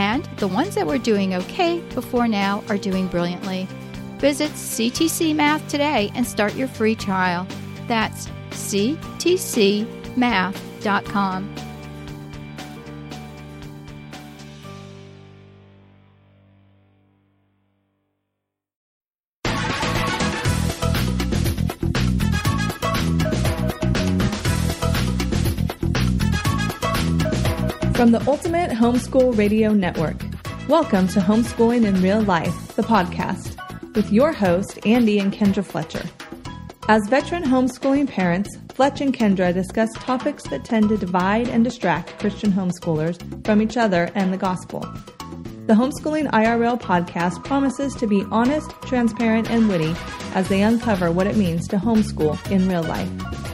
And the ones that were doing okay before now are doing brilliantly. Visit CTC Math today and start your free trial. That's ctcmath.com. From the Ultimate Homeschool Radio Network, welcome to Homeschooling in Real Life, the podcast, with your host, Andy and Kendra Fletcher. As veteran homeschooling parents, Fletch and Kendra discuss topics that tend to divide and distract Christian homeschoolers from each other and the gospel. The Homeschooling IRL podcast promises to be honest, transparent, and witty as they uncover what it means to homeschool in real life.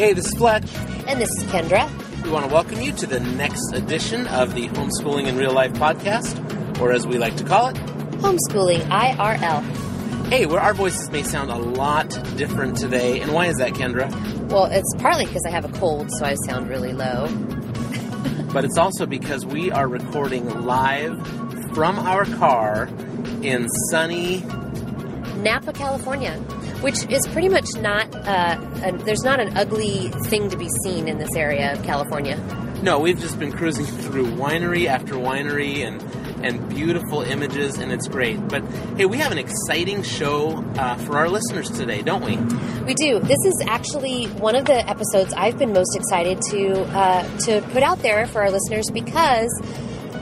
Hey, this is Fletch. And this is Kendra. We want to welcome you to the next edition of the Homeschooling in Real Life podcast, or as we like to call it, Homeschooling IRL. Hey, where our voices may sound a lot different today. And why is that, Kendra? Well, it's partly because I have a cold, so I sound really low. but it's also because we are recording live from our car in sunny Napa, California which is pretty much not, uh, a, there's not an ugly thing to be seen in this area of California. No, we've just been cruising through winery after winery and and beautiful images, and it's great. But hey, we have an exciting show uh, for our listeners today, don't we? We do. This is actually one of the episodes I've been most excited to uh, to put out there for our listeners because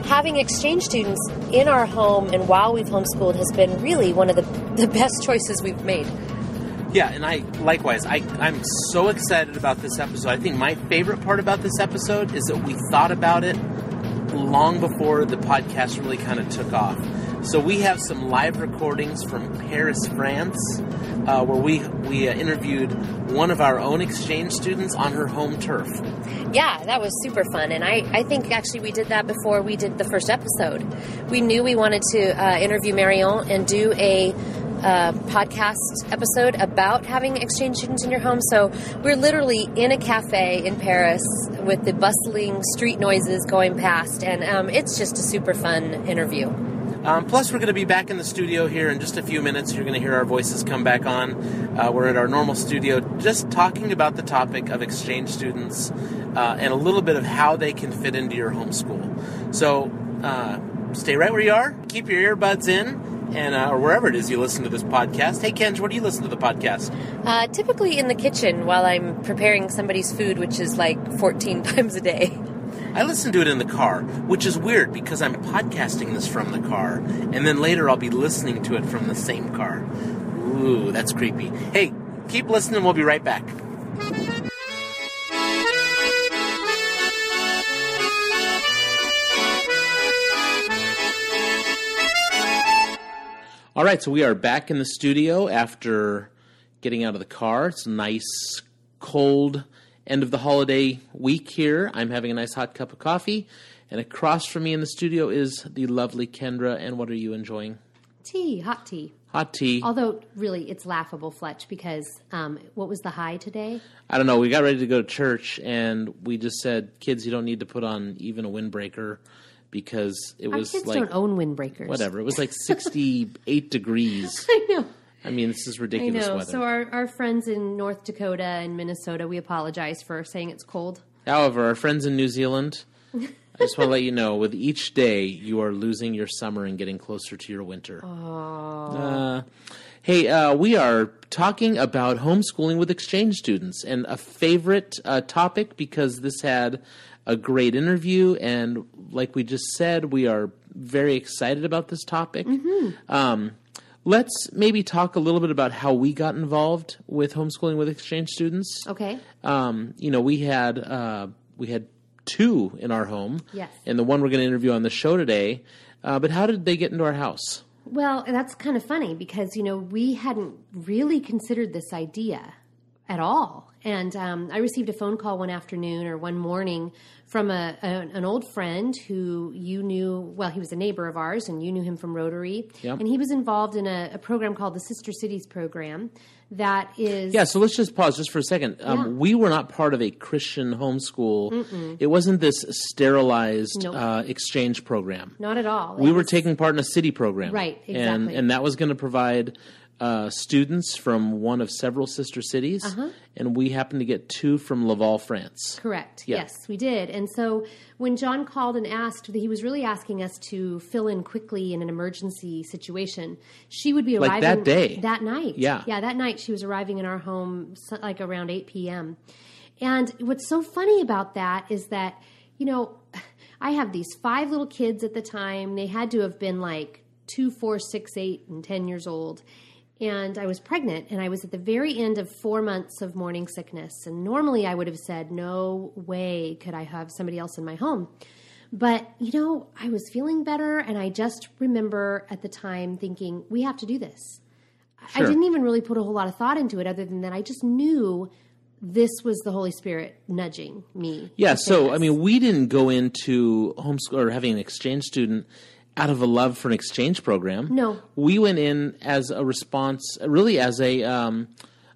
having exchange students in our home and while we've homeschooled has been really one of the, the best choices we've made. Yeah, and I likewise, I, I'm so excited about this episode. I think my favorite part about this episode is that we thought about it long before the podcast really kind of took off. So we have some live recordings from Paris, France, uh, where we we uh, interviewed one of our own exchange students on her home turf. Yeah, that was super fun, and I, I think actually we did that before we did the first episode. We knew we wanted to uh, interview Marion and do a a podcast episode about having exchange students in your home. So we're literally in a cafe in Paris with the bustling street noises going past, and um, it's just a super fun interview. Um, plus, we're going to be back in the studio here in just a few minutes. You're going to hear our voices come back on. Uh, we're at our normal studio, just talking about the topic of exchange students uh, and a little bit of how they can fit into your homeschool. So, uh, stay right where you are. Keep your earbuds in and uh, or wherever it is you listen to this podcast. Hey, Kenj, what do you listen to the podcast? Uh, typically in the kitchen while I'm preparing somebody's food, which is like 14 times a day. I listen to it in the car, which is weird because I'm podcasting this from the car, and then later I'll be listening to it from the same car. Ooh, that's creepy. Hey, keep listening. We'll be right back. All right, so we are back in the studio after getting out of the car. It's a nice, cold end of the holiday week here. I'm having a nice hot cup of coffee, and across from me in the studio is the lovely Kendra. And what are you enjoying? Tea, hot tea. Hot tea. Although, really, it's laughable, Fletch, because um, what was the high today? I don't know. We got ready to go to church, and we just said, kids, you don't need to put on even a windbreaker because it Our was kids like don't own windbreakers. whatever. It was like 68 degrees. I know. I mean, this is ridiculous I know. weather. So our, our friends in North Dakota and Minnesota, we apologize for saying it's cold. However, our friends in New Zealand, I just want to let you know with each day, you are losing your summer and getting closer to your winter. Uh, hey, uh, we are talking about homeschooling with exchange students and a favorite uh, topic because this had a great interview. And like we just said, we are very excited about this topic. Um, let's maybe talk a little bit about how we got involved with homeschooling with exchange students Okay. um, you know, we had uh, we had two in our home. Yes. And the one we're going to interview on the show today. Uh, but how did they get into our house? Well, that's kind of funny because, you know, we hadn't really considered this idea at all. And um, I received a phone call one afternoon or one morning from a, a an old friend who you knew. Well, he was a neighbor of ours, and you knew him from Rotary. Yep. And he was involved in a, a program called the Sister Cities program. That is, Yeah, so let's just pause just for a second. Um, We were not part of a Christian homeschool. It wasn't this sterilized Nope. uh, exchange program. not at all. We were taking part in a city program. Right, And, exactly. and that was going to provide uh, students from one of several sister cities. Uh-huh. And we happened to get two from Laval, France. Correct. Yeah. Yes, we did. And so when John called and asked, he was really asking us to fill in quickly in an emergency situation. She would be Like arriving that day? that night. Yeah. yeah, that night she was arriving in our home like around eight p.m. And what's so funny about that is that you know I have these five little kids at the time. They had to have been like two, four, six, eight, and ten years old and I was pregnant, and I was at the very end of four months of morning sickness. And normally I would have said, No way could I have somebody else in my home. But, you know, I was feeling better, and I just remember at the time thinking, We have to do this. I didn't even really put a whole lot of thought into it, other than that I just knew this was the Holy Spirit nudging me. Yeah, so this. I mean, we didn't go into homeschool or having an exchange student out of a love for an exchange program. No. we went in as a response, really as a um,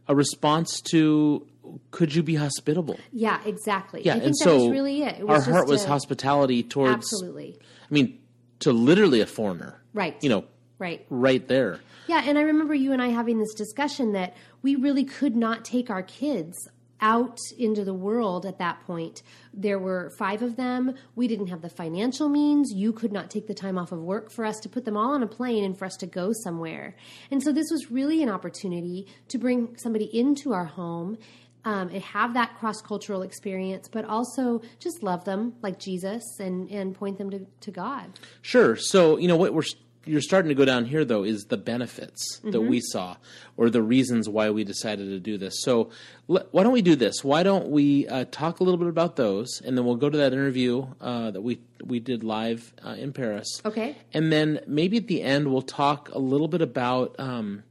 a response to could you be hospitable? yeah, exactly. Yeah, I think and that so was really it. it was our heart was a- hospitality towards. Absolutely. I mean, to literally a foreigner. Right. You know, Right. right there. Yeah, and I remember you and I having this discussion that we really could not take our kids out into the world at that point. There were five of them. We didn't have the financial means. You could not take the time off of work for us to put them all on a plane and for us to go somewhere. And so this was really an opportunity to bring somebody into our home. Um, and have that cross cultural experience, but also just love them like Jesus and, and point them to, to God. Sure. So you know what we're you're starting to go down here though is the benefits that Mm-hmm. we saw or the reasons why we decided to do this. So l- why don't we do this? Why don't we uh, talk a little bit about those, and then we'll go to that interview uh, that we we did live uh, in Paris. Okay. And then maybe at the end we'll talk a little bit about um,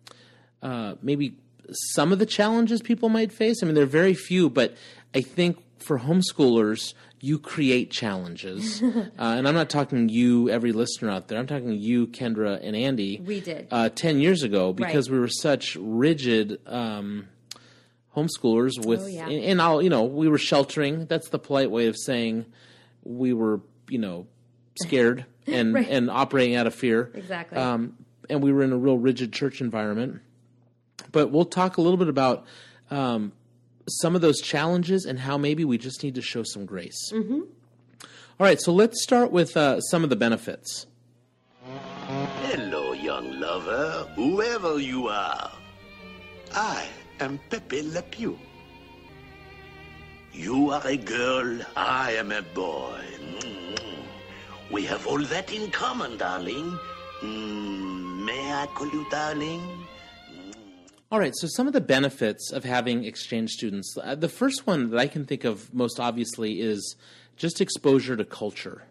uh, maybe some of the challenges people might face. I mean, there are very few, but I think for homeschoolers, you create challenges. uh, and I'm not talking you, every listener out there. I'm talking you, Kendra, and Andy. We did. Uh, 10 years ago because Right. we were such rigid um, homeschoolers with, Oh, yeah. and, and I'll, you know, we were sheltering. That's the polite way of saying we were, you know, scared and, Right. and operating out of fear. Exactly. Um, and we were in a real rigid church environment. But we'll talk a little bit about um, some of those challenges and how maybe we just need to show some grace. Mm-hmm. right, so let's start with uh, some of the benefits. Hello, young lover, whoever you are. I am Pepe Le Pew. You are a girl, I am a boy. Mm. We have all that in common, darling. Mm, may I call you darling? All right, so some of the benefits of having exchange students. Uh, the first one that I can think of most obviously is just exposure to culture.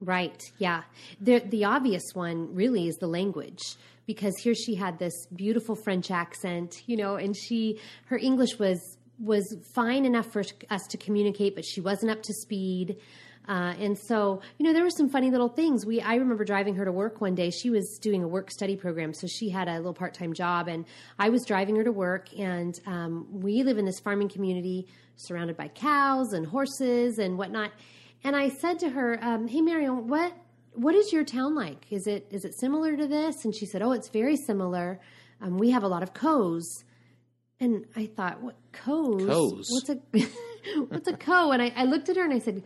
Right. Yeah. The the obvious one really is the language because here she had this beautiful French accent, you know, and she her English was was fine enough for us to communicate, but she wasn't up to speed. Uh, and so, you know, there were some funny little things. We, I remember driving her to work one day. She was doing a work study program, so she had a little part time job, and I was driving her to work. And um, we live in this farming community surrounded by cows and horses and whatnot. And I said to her, um, "Hey, Marion, what what is your town like? Is it is it similar to this?" And she said, "Oh, it's very similar." um, we have a lot of co's. And I thought, what co's? Co's? What's a what's a co? And I, I looked at her and I said,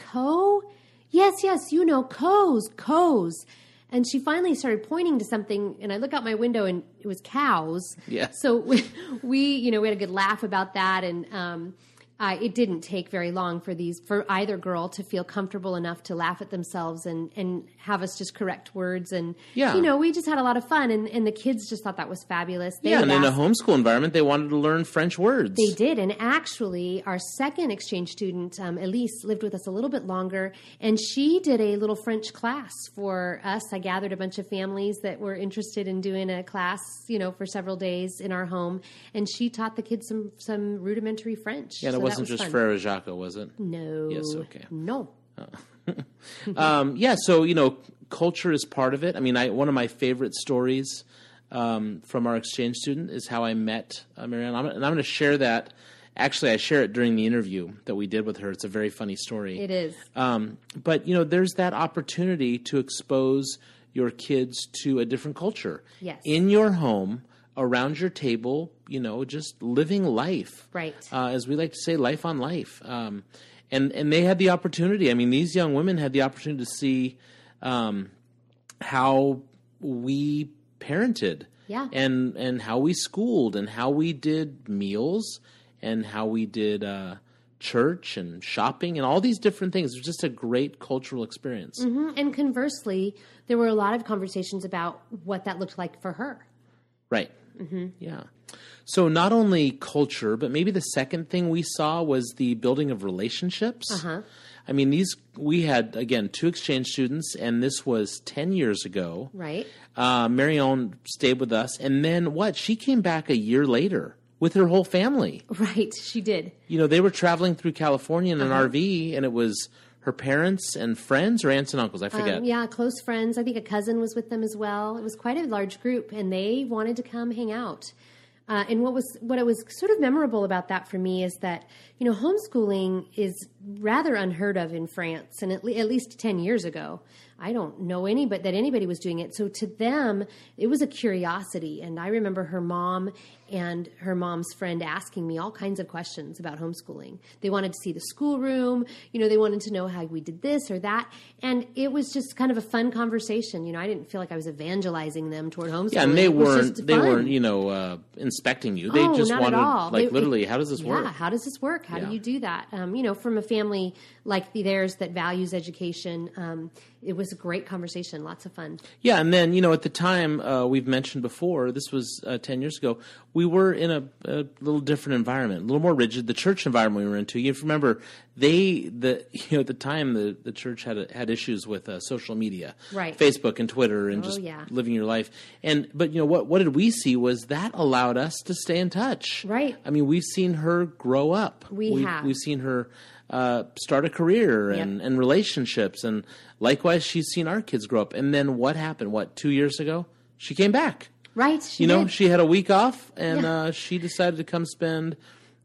co? Yes, yes, you know, co's, co's. And she finally started pointing to something, and I look out my window, and it was cows. Yeah. So we, we you know, we had a good laugh about that, and um, uh, it didn't take very long for these for either girl to feel comfortable enough to laugh at themselves and and have us just correct words, and Yeah. you know, we just had a lot of fun, and and the kids just thought that was fabulous. They yeah, and in a homeschool environment, they wanted to learn French words. they did, and actually, our second exchange student, um, Elise, lived with us a little bit longer, and she did a little French class for us. I gathered a bunch of families that were interested in doing a class, you know, for several days in our home, and she taught the kids some some rudimentary French. yeah, So wasn't was just fun. Frere Jacques, was it? no, Yes, okay. no, um, yeah, so you know, culture is part of it. I mean, I one of my favorite stories um, from our exchange student is how I met uh, Marianne, I'm, and I'm going to share that. Actually, I share it during the interview that we did with her. It's a very funny story. it is. Um, but you know, there's that opportunity to expose your kids to a different culture. Yes. In your home, around your table, you know, just living life. Right. Uh, as we like to say, life on life. Um, and and they had the opportunity. I mean, these young women had the opportunity to see um, how we parented. Yeah. And and how we schooled and how we did meals and how we did uh, church and shopping and all these different things. It was just a great cultural experience. Mhm. And conversely, there were a lot of conversations about what that looked like for her. Right. Mm-hmm. Yeah. So not only culture, but maybe the second thing we saw was the building of relationships. Uh-huh. I mean, these we had again two exchange students, and this was ten years ago. Right. Uh, Marion stayed with us, and then what? She came back a year later with her whole family. Right. She did. You know, they were traveling through California in an Uh-huh. RV, and it was her parents and friends or aunts and uncles. I forget. Um, yeah, close friends. I think a cousin was with them as well. It was quite a large group, and they wanted to come hang out. Uh, and what was what was sort of memorable about that for me is that you know homeschooling is rather unheard of in France, and at, le- at least ten years ago, I don't know any but that anybody was doing it. So to them, it was a curiosity. And I remember her mom and her mom's friend asking me all kinds of questions about homeschooling. They wanted to see the schoolroom, you know, they wanted to know how we did this or that. And it was just kind of a fun conversation. You know, I didn't feel like I was evangelizing them toward homeschooling. Yeah, and they weren't they weren't you know uh, inspecting you. They oh, just not wanted at all. like They- literally, how does this yeah, work? how does this work? How Yeah. do you do that? Um, you know, from a family like theirs that values education, um, it was a great conversation, lots of fun. Yeah, and then you know at the time uh, we've mentioned before, this was uh, ten years ago. We were in a, a little different environment, a little more rigid. The church environment we were into. You remember they the you know at the time the, the church had had issues with uh, social media, Right. Facebook and Twitter, and Oh, just yeah. living your life. And but you know what what did we see was that allowed us to stay in touch. Right. I mean, we've seen her grow up. We we've, have. We've seen her. Uh, start a career and, Yep. and relationships, and likewise, she's seen our kids grow up. And then what happened? What two years ago? She came back. Right? She you know, did. she had a week off, and Yeah. uh, she decided to come spend.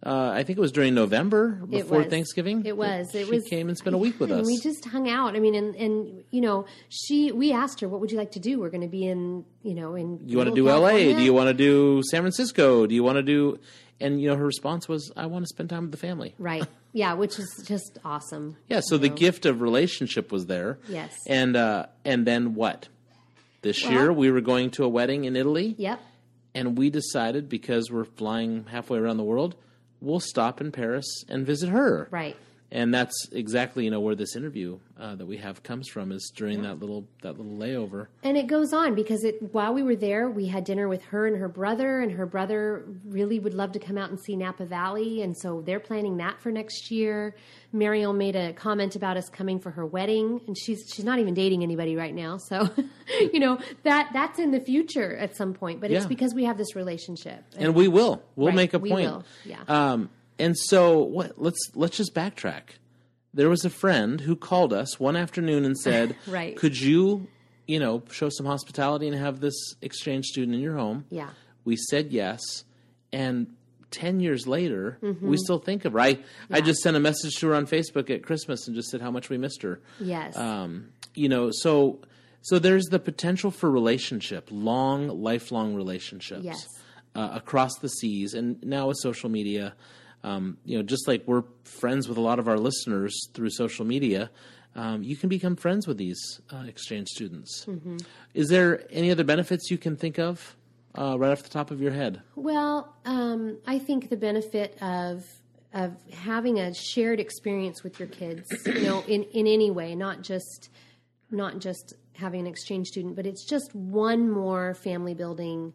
Uh, I think it was during November before. Thanksgiving. It was. It she was. came and spent a week with us. and. We just hung out. I mean, and and you know, she. We asked her, "What would you like to do?" We're going to be in, you know, in. you want to do LA? Do you want to do San Francisco? Do you want to do? And you know, her response was, "I want to spend time with the family." Right. Yeah, which is just awesome. Yeah. So the gift of relationship was there. Yes. And uh, and then what? This Well- year we were going to a wedding in Italy. Yep. and we decided because we're flying halfway around the world, we'll stop in Paris and visit her. Right. And that's exactly you know where this interview uh, that we have comes from is during that little that little layover. And it goes on because it while we were there, we had dinner with her and her brother, and her brother really would love to come out and see Napa Valley, and so they're planning that for next year. Mariel made a comment about us coming for her wedding, and she's she's not even dating anybody right now, so you know that that's in the future at some point. But it's Yeah. because we have this relationship. And we will. We'll Right, make a we point. will, yeah. Um, and so what? Let's let's just backtrack. There was a friend who called us one afternoon and said, Right. could you, you know, show some hospitality and have this exchange student in your home?" Yeah. We said yes, and ten years later, Mm-hmm. we still think of her. I I just sent a message to her on Facebook at Christmas and just said how much we missed her. Yes. Um, you know, so So there's the potential for relationship, long, lifelong relationships Yes. uh, across the seas, and now with social media. Um, you know, just like we're friends with a lot of our listeners through social media, um, you can become friends with these uh, exchange students. Is there any other benefits you can think of uh, right off the top of your head? Well, um, I think the benefit of of having a shared experience with your kids, you know, in, in any way, not just not just having an exchange student, but it's just one more family building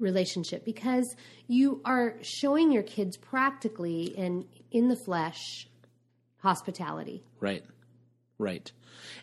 relationship because you are showing your kids practically and in the flesh hospitality. Right. Right.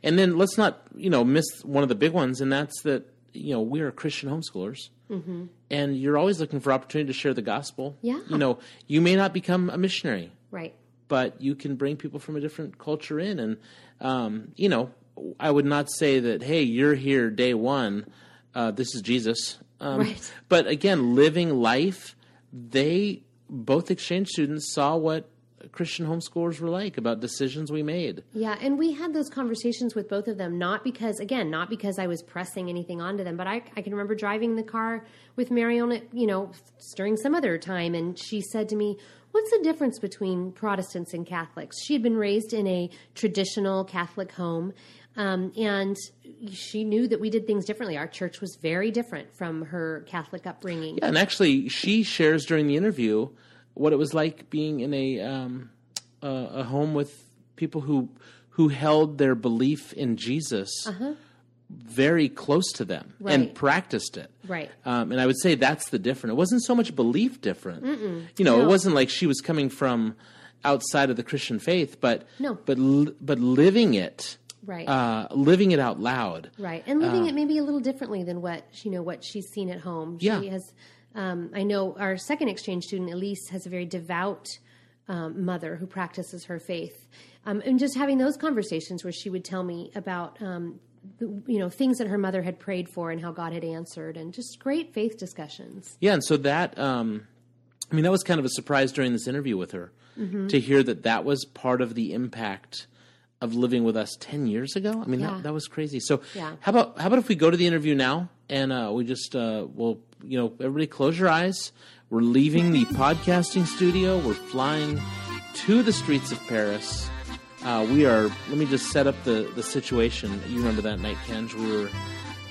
And then let's not, you know, miss one of the big ones, and that's that, you know, we are Christian homeschoolers. Mm-hmm. And you're always looking for opportunity to share the gospel. Yeah. You know, you may not become a missionary, Right. but you can bring people from a different culture in. And, um, you know, I would not say that, hey, you're here day one, uh, this is Jesus. Um, Right. But again, living life, they, both exchange students, saw what Christian homeschoolers were like about decisions we made. Yeah, and we had those conversations with both of them, not because, again, not because I was pressing anything onto them, but I, I can remember driving the car with Marion you know, during some other time, and she said to me, What's the difference between Protestants and Catholics? She had been raised in a traditional Catholic home, um, and she knew that we did things differently. Our church was very different from her Catholic upbringing. Yeah, and actually, she shares during the interview what it was like being in a um, a, a home with people who who held their belief in Jesus very close to them and practiced it. Right. Um, and I would say that's the difference. It wasn't so much belief different. You know, it wasn't like she was coming from outside of the Christian faith, but No. but but living it, Right. uh, living it out loud. Right, and living it maybe a little differently than what you know what she's seen at home. She Yeah. has. Um, I know our second exchange student, Elise, has a very devout um, mother who practices her faith, um, and just having those conversations where she would tell me about. Um, the, you know things that her mother had prayed for and how God had answered, and just great faith discussions. Yeah, and so that, um, I mean, that was kind of a surprise during this interview with her Mm-hmm. to hear that that was part of the impact of living with us ten years ago. I mean, Yeah. that, that was crazy. So, Yeah. how about how about if we go to the interview now and uh, we just uh, well, you know, everybody close your eyes. We're leaving the podcasting studio. We're flying to the streets of Paris. Uh, we are. Let me just set up the the situation. You remember that night, Kenj? We were.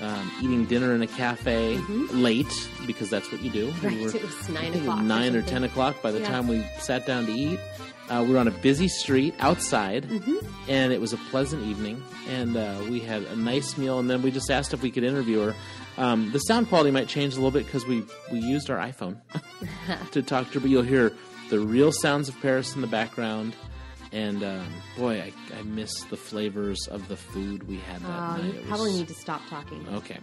Um, eating dinner in a cafe late because that's what you do. We Mm-hmm. Were- it was nine o'clock or nine or, something. ten o'clock by the Yeah. time we sat down to eat. Uh, we were on a busy street outside, Mm-hmm. and it was a pleasant evening. And uh, we had a nice meal, and then we just asked if we could interview her. Um, the sound quality might change a little bit because we we used our iPhone to talk to her, but you'll hear the real sounds of Paris in the background. And um, boy, I, I miss the flavors of the food we had that Uh, night. you was- probably need to stop talking. Okay.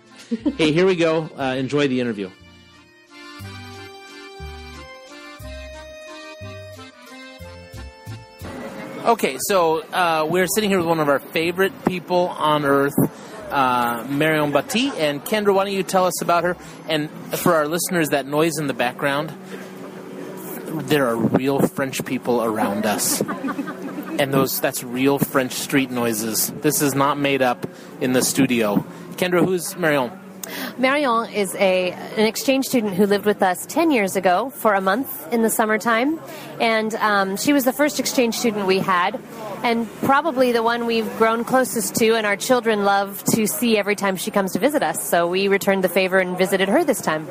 hey, here we go. Uh, enjoy the interview. Okay, so uh, we're sitting here with one of our favorite people on earth, uh, Marion Bati. And Kendra, why don't you tell us about her? And for our listeners, that noise in the background, there are real French people around us. And those that's real French street noises. This is not made up in the studio. Kendra, who's Marion? Marion is a an exchange student who lived with us 10 years ago for a month in the summertime. And um, she was the first exchange student we had, and probably the one we've grown closest to, and our children love to see every time she comes to visit us. So we returned the favor and visited her this time.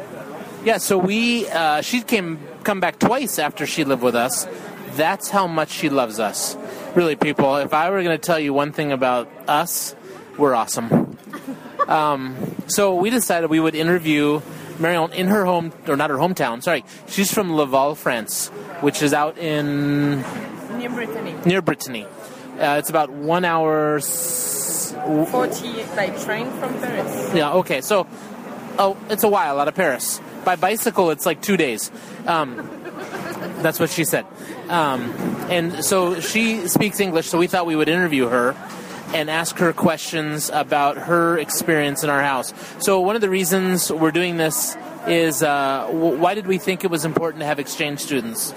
Yeah, so we uh, she came come back twice after she lived with us. That's how much she loves us. Really, people. If I were going to tell you one thing about us, we're awesome. Um, so we decided we would interview Marion in her home, or not her hometown. Sorry, she's from Laval, France, which is out in Near Brittany. near Brittany. Uh, it's about one hour. s- 40 by train from Paris. Yeah, okay. So, oh, it's a while out of Paris. By bicycle, it's like two days. Um, that's what she said. Um, and so she speaks English, so we thought we would interview her and ask her questions about her experience in our house. So, one of the reasons we're doing this is uh, w- why did we think it was important to have exchange students?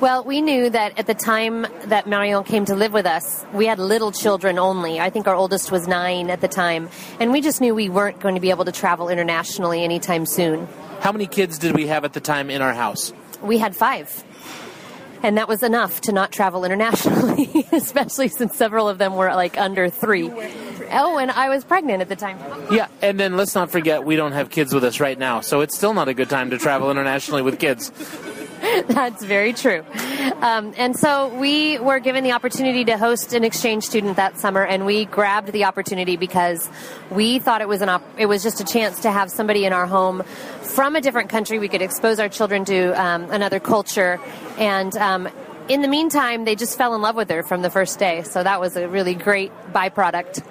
Well, we knew that at the time that Marion came to live with us, we had little children only. I think our oldest was nine at the time. And we just knew we weren't going to be able to travel internationally anytime soon. How many kids did we have at the time in our house? We had five. And that was enough to not travel internationally, especially since several of them were like under three. Oh, and I was pregnant at the time. Yeah, and then let's not forget we don't have kids with us right now, so it's still not a good time to travel internationally with kids. That's very true. Um, and so we were given the opportunity to host an exchange student that summer, and we grabbed the opportunity because we thought it was an op- it was just a chance to have somebody in our home from a different country. We could expose our children to um, another culture, and um, in the meantime, they just fell in love with her from the first day. So that was a really great byproduct.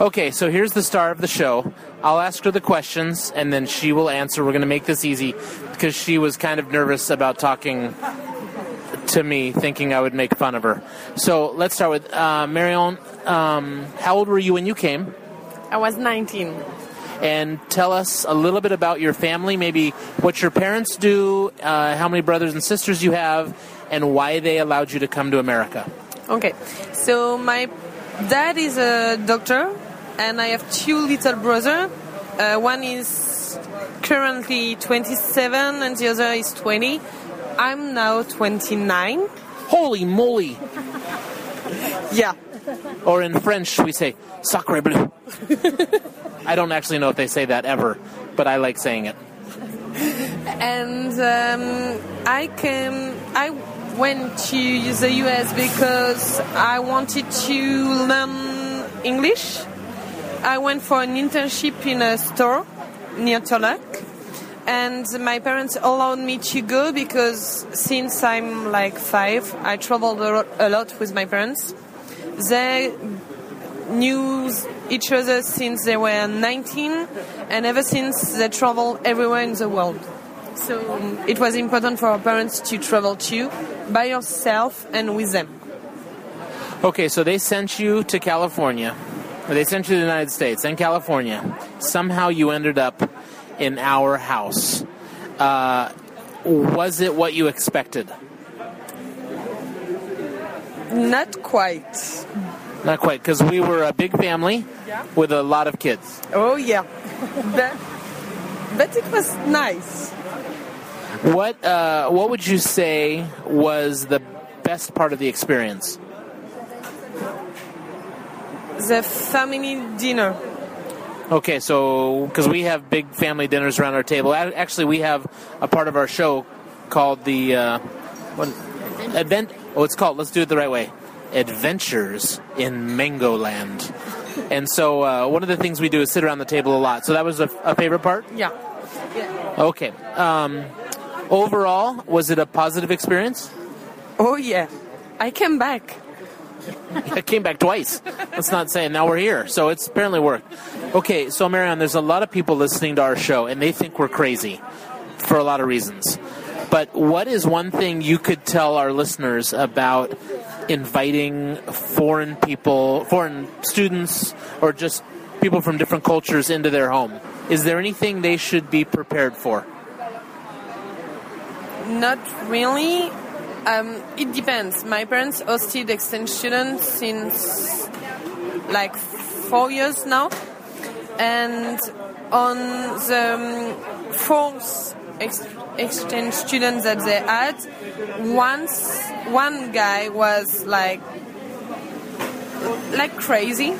Okay, so here's the star of the show. I'll ask her the questions and then she will answer. We're going to make this easy because she was kind of nervous about talking to me, thinking I would make fun of her. So let's start with uh, Marion. Um, how old were you when you came? I was 19. And tell us a little bit about your family, maybe what your parents do, uh, how many brothers and sisters you have, and why they allowed you to come to America. Okay, so my dad is a doctor, and I have two little brothers. Uh, one is currently 27, and the other is 20. I'm now 29. Holy moly! Yeah. Or in French, we say sacre bleu. I don't actually know if they say that ever, but I like saying it. and um, I came. I went to the US because I wanted to learn English. I went for an internship in a store near Tulloch, and my parents allowed me to go because since I'm like five, I traveled a lot, with my parents. They knew each other since they were 19, and ever since they travel everywhere in the world. So it was important for our parents to travel too, by yourself and with them. Okay, so they sent you to California. Or They sent you to the United States and California. Somehow you ended up in our house. Uh, was it what you expected? Not quite. Not quite, because we were a big family with a lot of kids. Oh yeah, but, but it was nice. What uh, What would you say was the best part of the experience? The family dinner. Okay, so because we have big family dinners around our table. Actually, we have a part of our show called the uh, what, event. Oh, it's called. Let's do it the right way. Adventures in Mango Land. And so, uh, one of the things we do is sit around the table a lot. So that was a, a favorite part. Yeah. Okay. Um, overall, was it a positive experience? Oh yeah. I came back. I came back twice. Let's not say. Now we're here, so it's apparently worked. Okay, so Marion, there's a lot of people listening to our show, and they think we're crazy for a lot of reasons. But what is one thing you could tell our listeners about inviting foreign people, foreign students, or just people from different cultures into their home? Is there anything they should be prepared for? Not really. Um, it depends. My parents hosted exchange students since like four years now, and on the um, fourth ex- exchange student that they had, once one guy was like like crazy.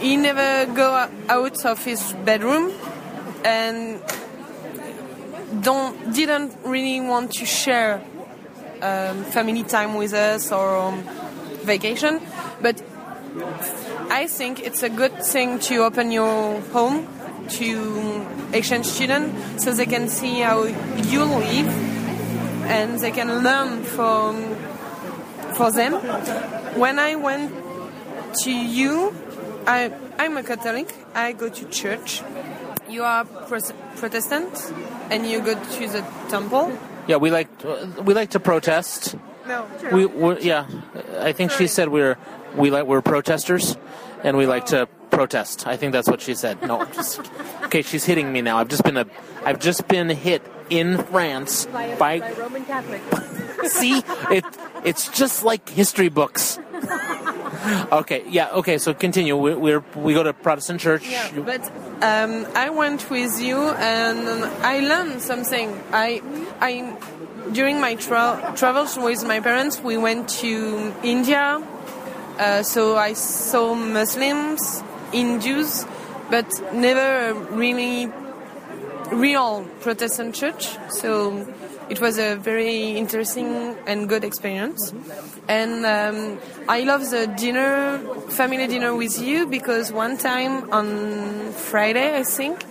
He never go out of his bedroom and don't didn't really want to share um, family time with us or um, vacation. But I think it's a good thing to open your home to exchange students so they can see how you live and they can learn from for them. When I went to you, I, I'm a Catholic. I go to church. You are Protestant, and you go to the temple. Yeah, we like we like to protest. No, We we're, yeah, I think she said we're we like we're protesters, and we like to protest. I think that's what she said. No, just, okay, she's hitting me now. I've just been a I've just been hit in France by Roman Catholic. See, it it's just like history books. okay, yeah, okay. So continue. We, we're we go to Protestant church. Yeah, but um, I went with you and I learned something. I I during my tra- travels with my parents, we went to India. Uh, so I saw Muslims, Hindus, but never really real Protestant church. So it was a very interesting and good experience. And um, I love the dinner, family dinner with you because one time on Friday, I think,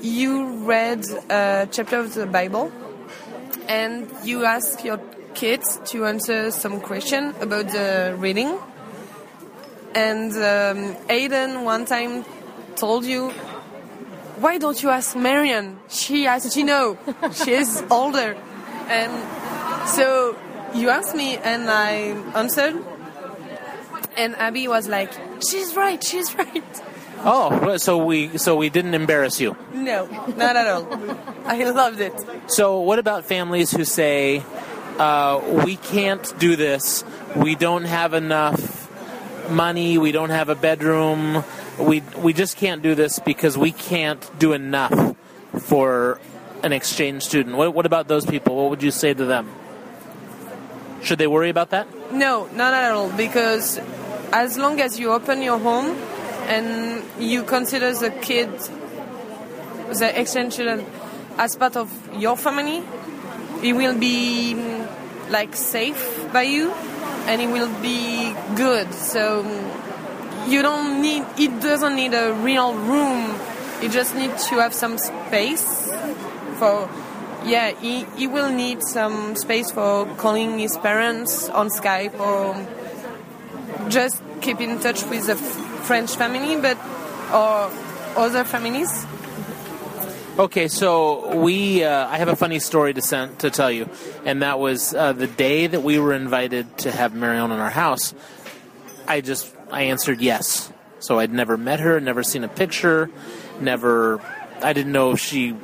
you read a chapter of the Bible and you asked your kids to answer some question about the reading. And um, Aiden one time told you, why don't you ask Marion? She has to know. she is older. And so you asked me and I answered. And Abby was like, she's right, she's right. Oh, so we so we didn't embarrass you. No, not at all. I loved it. So, what about families who say, uh, we can't do this, we don't have enough money, we don't have a bedroom, we, we just can't do this because we can't do enough for an exchange student? What, what about those people? What would you say to them? Should they worry about that? No, not at all, because as long as you open your home and you consider the kid, the exchange student, as part of your family, it will be mm, like safe by you and it will be good. So mm, you don't need, it doesn't need a real room. You just need to have some space for, yeah, he, he will need some space for calling his parents on Skype or just keep in touch with the French family, but or other families. Okay, so we uh, I have a funny story to send, to tell you, and that was uh, the day that we were invited to have Marion in our house. I just I answered yes. So I'd never met her, never seen a picture, never I didn't know if she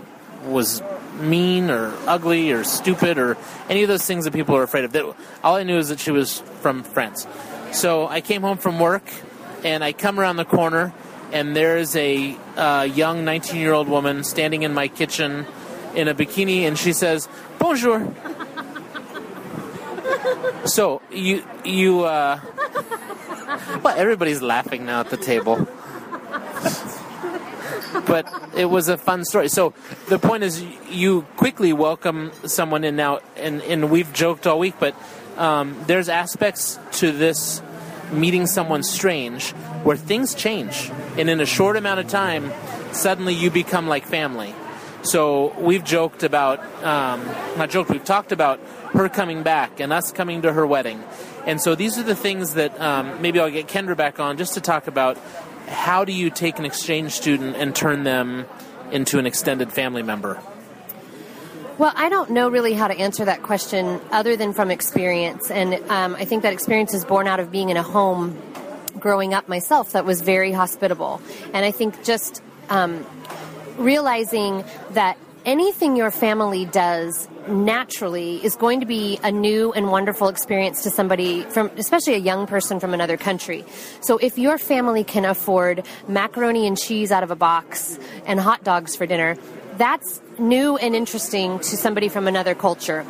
was mean or ugly or stupid or any of those things that people are afraid of. That all I knew is that she was from France. So I came home from work and I come around the corner and there's a uh, young 19 year old woman standing in my kitchen in a bikini and she says bonjour so you you uh well everybody's laughing now at the table but it was a fun story so the point is you quickly welcome someone in now and, and we've joked all week but um, there's aspects to this meeting someone strange where things change. And in a short amount of time, suddenly you become like family. So we've joked about, um, not joked, we've talked about her coming back and us coming to her wedding. And so these are the things that um, maybe I'll get Kendra back on just to talk about how do you take an exchange student and turn them into an extended family member? Well, I don't know really how to answer that question other than from experience. And um, I think that experience is born out of being in a home growing up myself that was very hospitable. And I think just um, realizing that anything your family does naturally is going to be a new and wonderful experience to somebody from especially a young person from another country. So if your family can afford macaroni and cheese out of a box and hot dogs for dinner, that's new and interesting to somebody from another culture.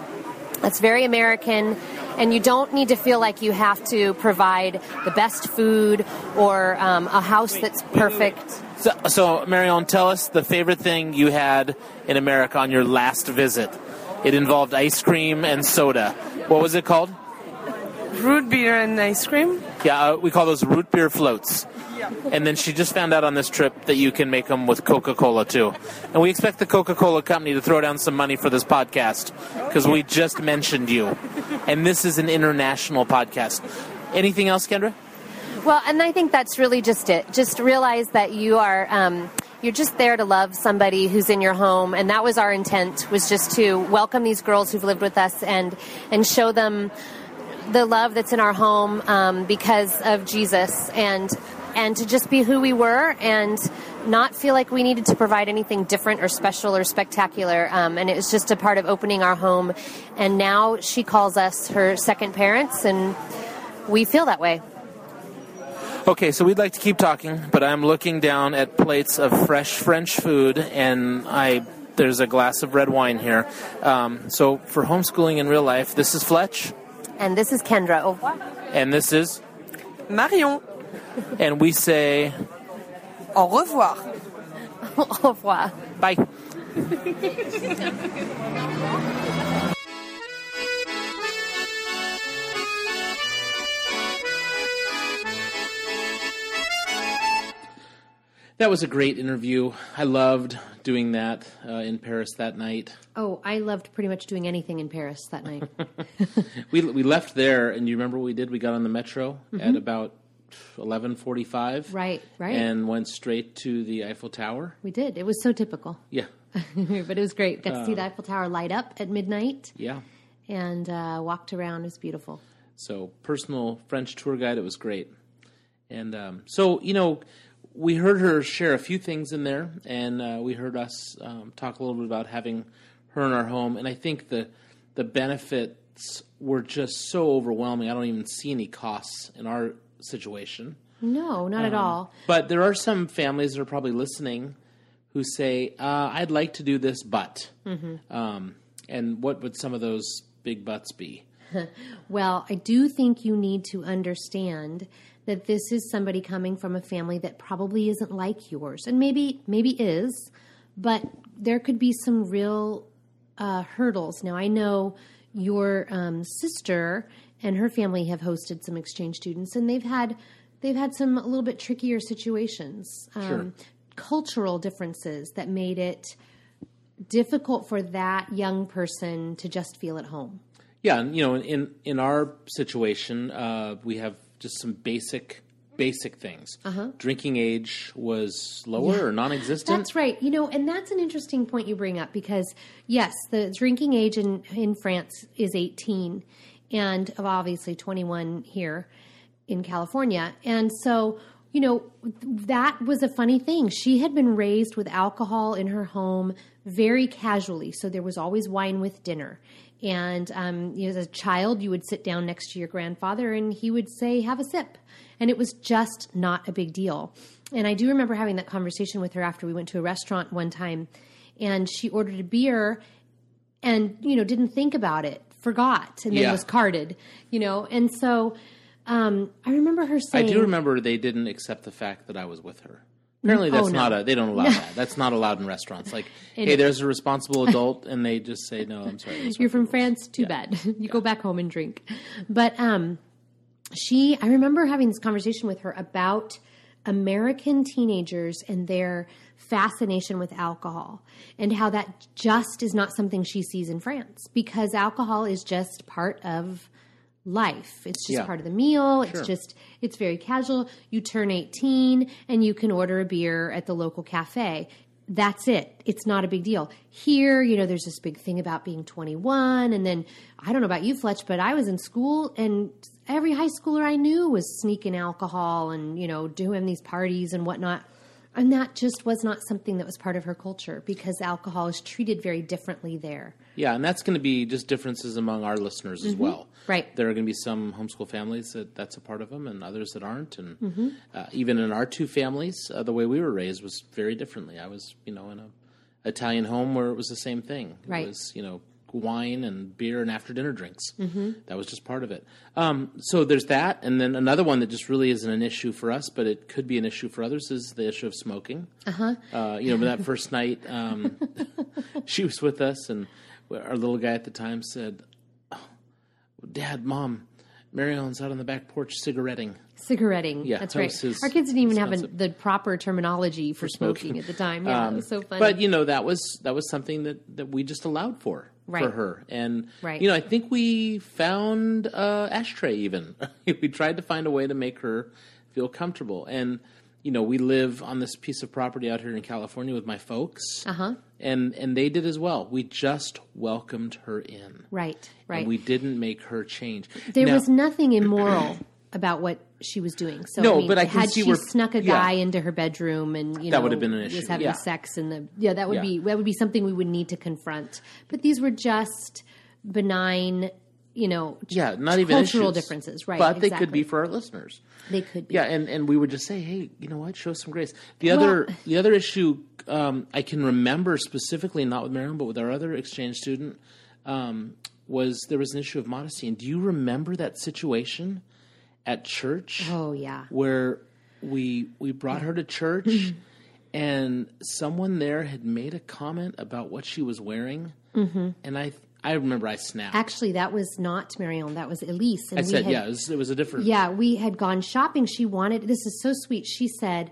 That's very American, and you don't need to feel like you have to provide the best food or um, a house that's perfect. So, so, Marion, tell us the favorite thing you had in America on your last visit. It involved ice cream and soda. What was it called? Root beer and ice cream. Yeah, uh, we call those root beer floats. And then she just found out on this trip that you can make them with Coca Cola too. And we expect the Coca Cola company to throw down some money for this podcast because we just mentioned you. And this is an international podcast. Anything else, Kendra? Well, and I think that's really just it. Just realize that you are. Um, you're just there to love somebody who's in your home and that was our intent was just to welcome these girls who've lived with us and and show them the love that's in our home um, because of jesus and and to just be who we were and not feel like we needed to provide anything different or special or spectacular. Um, and it was just a part of opening our home. And now she calls us her second parents, and we feel that way. Okay, so we'd like to keep talking, but I'm looking down at plates of fresh French food, and I there's a glass of red wine here. Um, so for homeschooling in real life, this is Fletch, And this is Kendra. Au revoir. and this is, Marion, and we say au revoir. Au revoir. bye. That was a great interview. I loved doing that uh, in Paris that night. Oh, I loved pretty much doing anything in Paris that night. We we left there, and you remember what we did? We got on the metro at about eleven forty-five, Mm-hmm. Right, right. and went straight to the Eiffel Tower. we did. It was so typical, Yeah, but it was great. Got to see the Eiffel Tower light up at midnight yeah. and uh, walked around. It was beautiful. So personal French tour guide. It was great, and um, so you know. We heard her share a few things in there, and uh, we heard us um, talk a little bit about having her in our home. And I think the the benefits were just so overwhelming. I don't even see any costs in our situation. No, not at all. But there are some families that are probably listening who say, uh, "I'd like to do this, but," um, and what would some of those big buts be? Well, I do think you need to understand that this is somebody coming from a family that probably isn't like yours, and maybe maybe is, but there could be some real uh, hurdles. Now, I know your um, sister and her family have hosted some exchange students, and they've had they've had some a little bit trickier situations, um, Sure. cultural differences that made it difficult for that young person to just feel at home. Yeah, and you know, in in our situation, uh, we have just some basic basic things. Drinking age was lower or non-existent. That's right. You know, and that's an interesting point you bring up because yes, the drinking age in in France is 18 and obviously 21 here in California. And so, you know, that was a funny thing. She had been raised with alcohol in her home very casually. So there was always wine with dinner. And um, you know, as a child, you would sit down next to your grandfather and he would say, Have a sip. And it was just not a big deal. And I do remember having that conversation with her after we went to a restaurant one time and she ordered a beer and, you know, didn't think about it, forgot, and then Yeah. was carded, you know. And so um, I remember her saying. I do remember they didn't accept the fact that I was with her. Apparently, that's Oh, no. not a. They don't allow that. That's not allowed in restaurants. Like, hey, there's a responsible adult, and they just say, "No, I'm sorry." You're from. France, too bad. you go back home and drink. But um, she, I remember having this conversation with her about American teenagers and their fascination with alcohol and how that just is not something she sees in France because alcohol is just part of life. It's just Yeah. part of the meal. It's Sure. just it's very casual. You turn 18 and you can order a beer at the local cafe. That's it. It's not a big deal. Here, you know, there's this big thing about being 21 and then I don't know about you Fletch, but I was in school and every high schooler I knew was sneaking alcohol and, you know, doing these parties and whatnot. And that just was not something that was part of her culture because alcohol is treated very differently there. Yeah, and that's going to be just differences among our listeners as well. Mm-hmm. Right. There are going to be some homeschool families that that's a part of them, and others that aren't. And Mm-hmm. uh, even in our two families, uh, the way we were raised was very differently. I was, you know, in a Italian home where it was the same thing. Right. It was, you know, wine and beer and after dinner drinks. Mm-hmm. That was just part of it. Um, so there's that, and then another one that just really isn't an issue for us, but it could be an issue for others is the issue of smoking. Uh-huh. you know, that first night, um, she was with us, and our little guy at the time said, oh, "Dad, Mom, Marion's out on the back porch cigaretting." Cigaretting. Yeah, that's that right. his Our kids didn't even have a, the proper terminology for, smoking. at the time. Yeah, it was so funny. Um, But you know that was that was something that that we just allowed for Right. for her, and Right. you know I think we found uh, ashtray even. we tried to find a way to make her feel comfortable, and you know we live on this piece of property out here in California with my folks, Uh-huh. and and they did as well. We just welcomed her in, right, right. and we didn't make her change. there Now- was nothing immoral about what she was doing. So No, I mean, but I had see she where- snuck a yeah. guy into her bedroom and you know That would have been an issue, was having yeah. sex in the yeah that would Yeah. be that would be something we would need to confront. But these were just benign, you know, Yeah, not even cultural issues. differences, right? But they could be for our listeners. They could be. Yeah, and, and we would just say, hey, you know what? Show some grace. The other the other issue um, I can remember specifically, not with Marion, but with our other exchange student, um, was there was an issue of modesty. And do you remember that situation at church Oh yeah. where we we brought her to church and someone there had made a comment about what she was wearing, mm-hmm. and I I remember I snapped. Actually, that was not Marion. That was Elise. And I we said, had, yeah, it was, it was a different. Yeah, we had gone shopping. She wanted, this is so sweet. She said,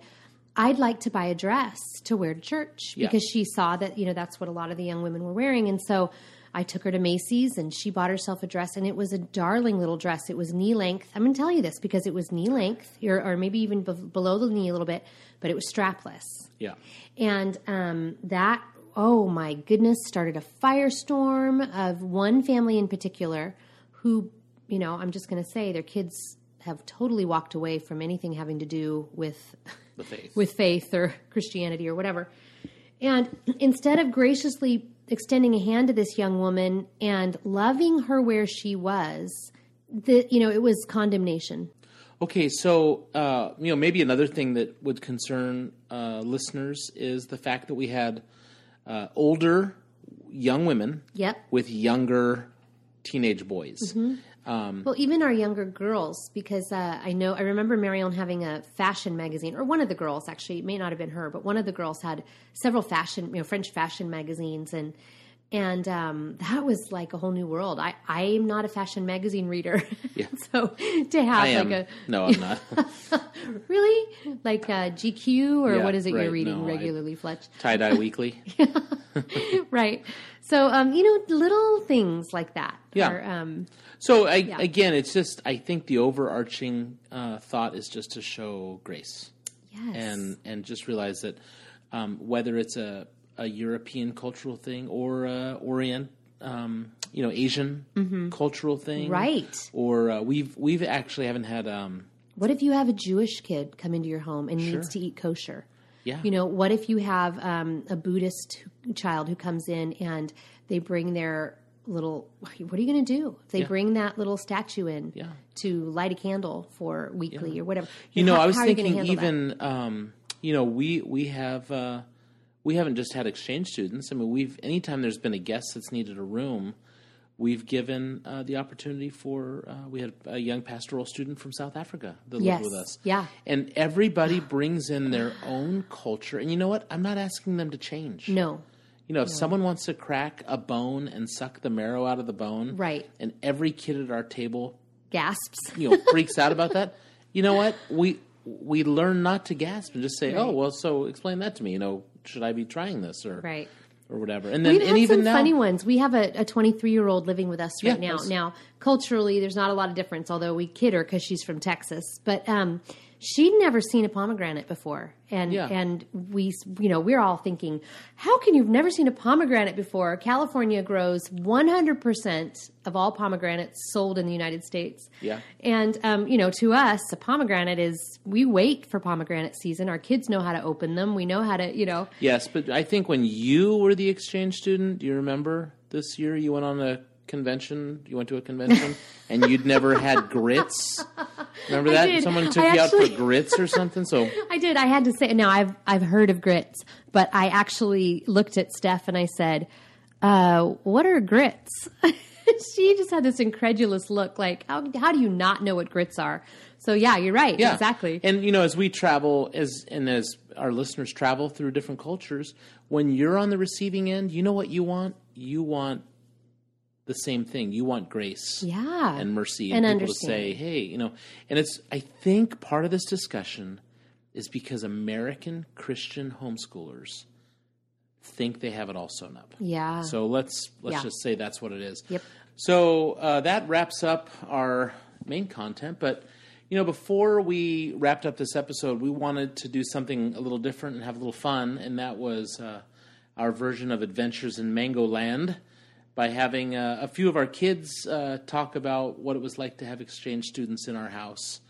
I'd like to buy a dress to wear to church Yeah. because she saw that, you know, that's what a lot of the young women were wearing. And so I took her to Macy's and she bought herself a dress and it was a darling little dress. It was knee length. I'm going to tell you this because it was knee length or, or maybe even be- below the knee a little bit, but it was strapless. yeah. And um, that, oh my goodness, started a firestorm of one family in particular who, you know, I'm just going to say their kids have totally walked away from anything having to do with The faith. with faith or Christianity or whatever. And instead of graciously extending a hand to this young woman and loving her where she was, the you know, it was condemnation. Okay, so uh, you know maybe another thing that would concern uh, listeners is the fact that we had uh, older young women Yep. with younger teenage boys. Mm-hmm. Well, even our younger girls, because uh, I know I remember Marion having a fashion magazine, or one of the girls actually, it may not have been her, but one of the girls had several fashion, you know, French fashion magazines, and and um, that was like a whole new world. I I am not a fashion magazine reader, Yeah. so to have I am. like no, I'm not. really like a GQ or Yeah, what is it right, you're reading no, I- regularly, Fletch? Tie dye weekly. right. So um, you know, little things like that. Yeah. Are, um, So I, again, it's just I think the overarching uh, thought is just to show grace yes. and and just realize that um, whether it's a, a European cultural thing or a Orient, um, you know, Asian cultural thing, Mm-hmm. Right. Or uh, we've we've actually haven't had um, What if you have a Jewish kid come into your home and needs to eat kosher? yeah, You know, what if you have um, a Buddhist child who comes in and they bring their little, what are you going to do? If they Yeah. bring that little statue in Yeah. to light a candle for weekly or whatever. You know, how, I was how are you gonna thinking even um, you know we we have uh, we haven't just had exchange students. I mean, we've anytime there's been a guest that's needed a room, we've given uh, the opportunity for. Uh, we had a young pastoral student from South Africa that Yes. lived with us. Yeah. and everybody brings in their own culture. And you know what? I'm not asking them to change. No. You know, if someone wants to crack a bone and suck the marrow out of the bone, Right. And every kid at our table Gasps. you know freaks out about that you know what we we learn not to gasp and just say oh well so explain that to me you know should i be trying this or Right. or whatever and then We've and had even some now funny ones. We have a 23 year old living with us right Yeah, now. Now, culturally, there's not a lot of difference, although we kid her because she's from Texas. But um, she'd never seen a pomegranate before, and Yeah. and we, you know, we're all thinking, how can you've never seen a pomegranate before? California grows 100 percent of all pomegranates sold in the United States. Yeah. and um, you know, to us, a pomegranate is we wait for pomegranate season. Our kids know how to open them. We know how to, you know. yes but i think when you were the exchange student do you remember this year you went on a convention you went to a convention and you'd never had grits remember I that did. someone took I you actually- out for grits or something so I did. I had to say. Now I've I've heard of grits, but I actually looked at Steph and I said, uh, "What are grits?" she just had this incredulous look, like, "How how do you not know what grits are?" So yeah, you're right. Yeah, Exactly. And you know, as we travel, as and as our listeners travel through different cultures, when you're on the receiving end, you know what you want. You want the same thing. You want grace, Yeah. and mercy, And and, people to say, "Hey, you know." And it's I think part of this discussion is because American Christian homeschoolers think they have it all sewn up. yeah. So let's let's Yeah. just say that's what it is. Yep. So uh, that wraps up our main content. But you know, before we wrapped up this episode, we wanted to do something a little different and have a little fun, and that was uh, our version of Adventures in Mango Land by having uh, a few of our kids uh, talk about what it was like to have exchange students in our house.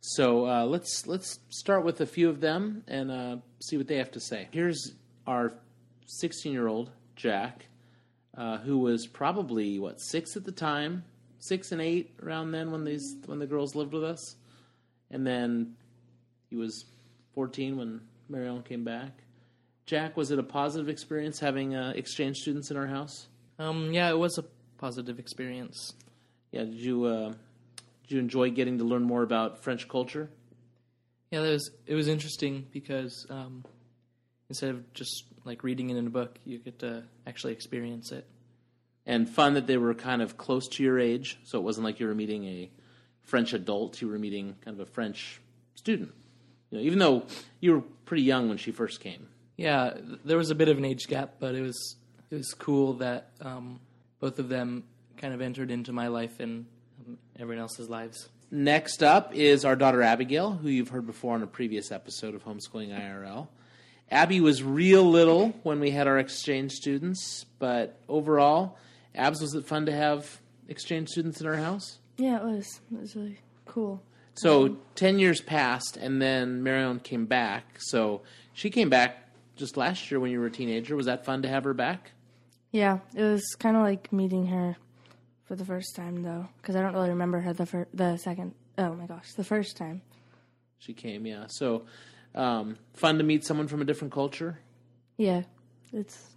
So uh, let's let's start with a few of them and uh, see what they have to say. Here's our 16 year old Jack, uh, who was probably what six at the time, six and eight around then when these when the girls lived with us, and then he was 14 when Marion came back. Jack, was it a positive experience having uh, exchange students in our house? Um, yeah, it was a positive experience. Yeah, did you uh, did you enjoy getting to learn more about French culture? Yeah, that was it was interesting because um, instead of just like reading it in a book, you get to actually experience it. And fun that they were kind of close to your age, so it wasn't like you were meeting a French adult; you were meeting kind of a French student. You know, even though you were pretty young when she first came. Yeah, there was a bit of an age gap, but it was it was cool that um, both of them kind of entered into my life and um, everyone else's lives. Next up is our daughter Abigail, who you've heard before on a previous episode of Homeschooling IRL. Abby was real little when we had our exchange students, but overall, Abs, was it fun to have exchange students in our house? Yeah, it was. It was really cool. So 10 years passed, and then Marion came back. So she came back just last year when you were a teenager. Was that fun to have her back? Yeah, it was kind of like meeting her for the first time though, because I don't really remember her the fir- the second. Oh my gosh, the first time. She came, yeah. So um, fun to meet someone from a different culture. Yeah, it's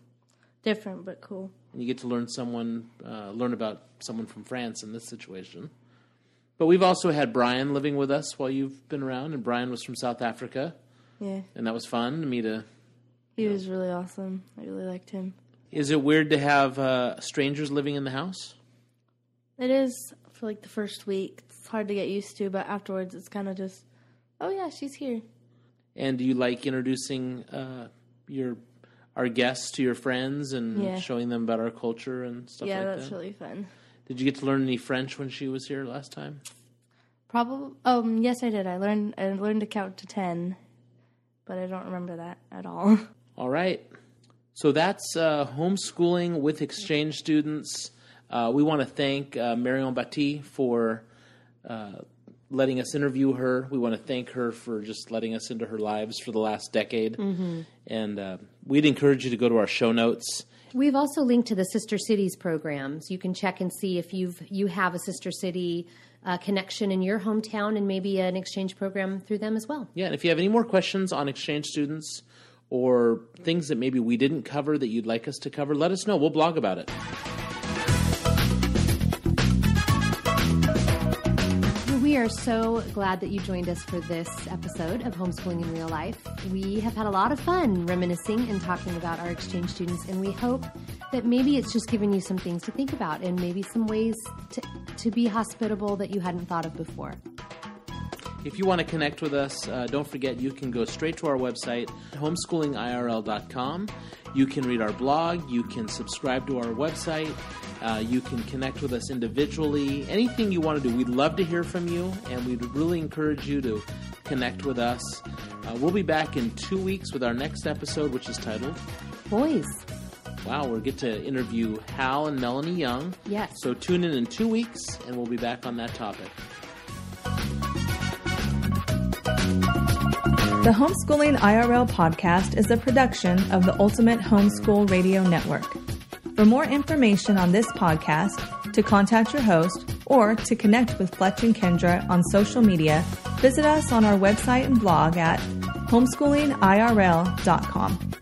different but cool. and you get to learn someone uh, learn about someone from France in this situation. But we've also had Brian living with us while you've been around, and Brian was from South Africa, Yeah, and that was fun to meet a. he was really awesome. I really liked him. Is it weird to have uh, strangers living in the house? It is for like the first week. It's hard to get used to, but afterwards it's kind of just, oh yeah, she's here. And do you like introducing uh, your our guests to your friends and Yeah. showing them about our culture and stuff yeah, like that? Yeah, that's really fun. Did you get to learn any French when she was here last time? Probably. Um. Yes, I did. I learned. I learned to count to ten, but I don't remember that at all. All right. So that's uh, homeschooling with exchange students. Uh, we want to thank uh, Marion Bati for uh, letting us interview her. We want to thank her for just letting us into her lives for the last decade. And uh, we'd encourage you to go to our show notes. We've also linked to the Sister Cities programs. You can check and see if you've you have a Sister City uh, connection in your hometown and maybe an exchange program through them as well. Yeah, and if you have any more questions on exchange students or things that maybe we didn't cover that you'd like us to cover, let us know. We'll blog about it. We are so glad that you joined us for this episode of Homeschooling in Real Life. We have had a lot of fun reminiscing and talking about our exchange students, and we hope that maybe it's just given you some things to think about and maybe some ways to, to be hospitable that you hadn't thought of before. If you want to connect with us, uh, don't forget you can go straight to our website, homeschoolingirl.com. You can read our blog, you can subscribe to our website, uh, you can connect with us individually. Anything you want to do, we'd love to hear from you, and we'd really encourage you to connect with us. Uh, we'll be back in two weeks with our next episode, which is titled Boys, Wow, we'll get to interview Hal and Melanie Young. Yes. So tune in in two weeks, and we'll be back on that topic. The Homeschooling IRL podcast is a production of the Ultimate Homeschool Radio Network. For more information on this podcast, to contact your host, or to connect with Fletch and Kendra on social media, visit us on our website and blog at homeschoolingirl.com.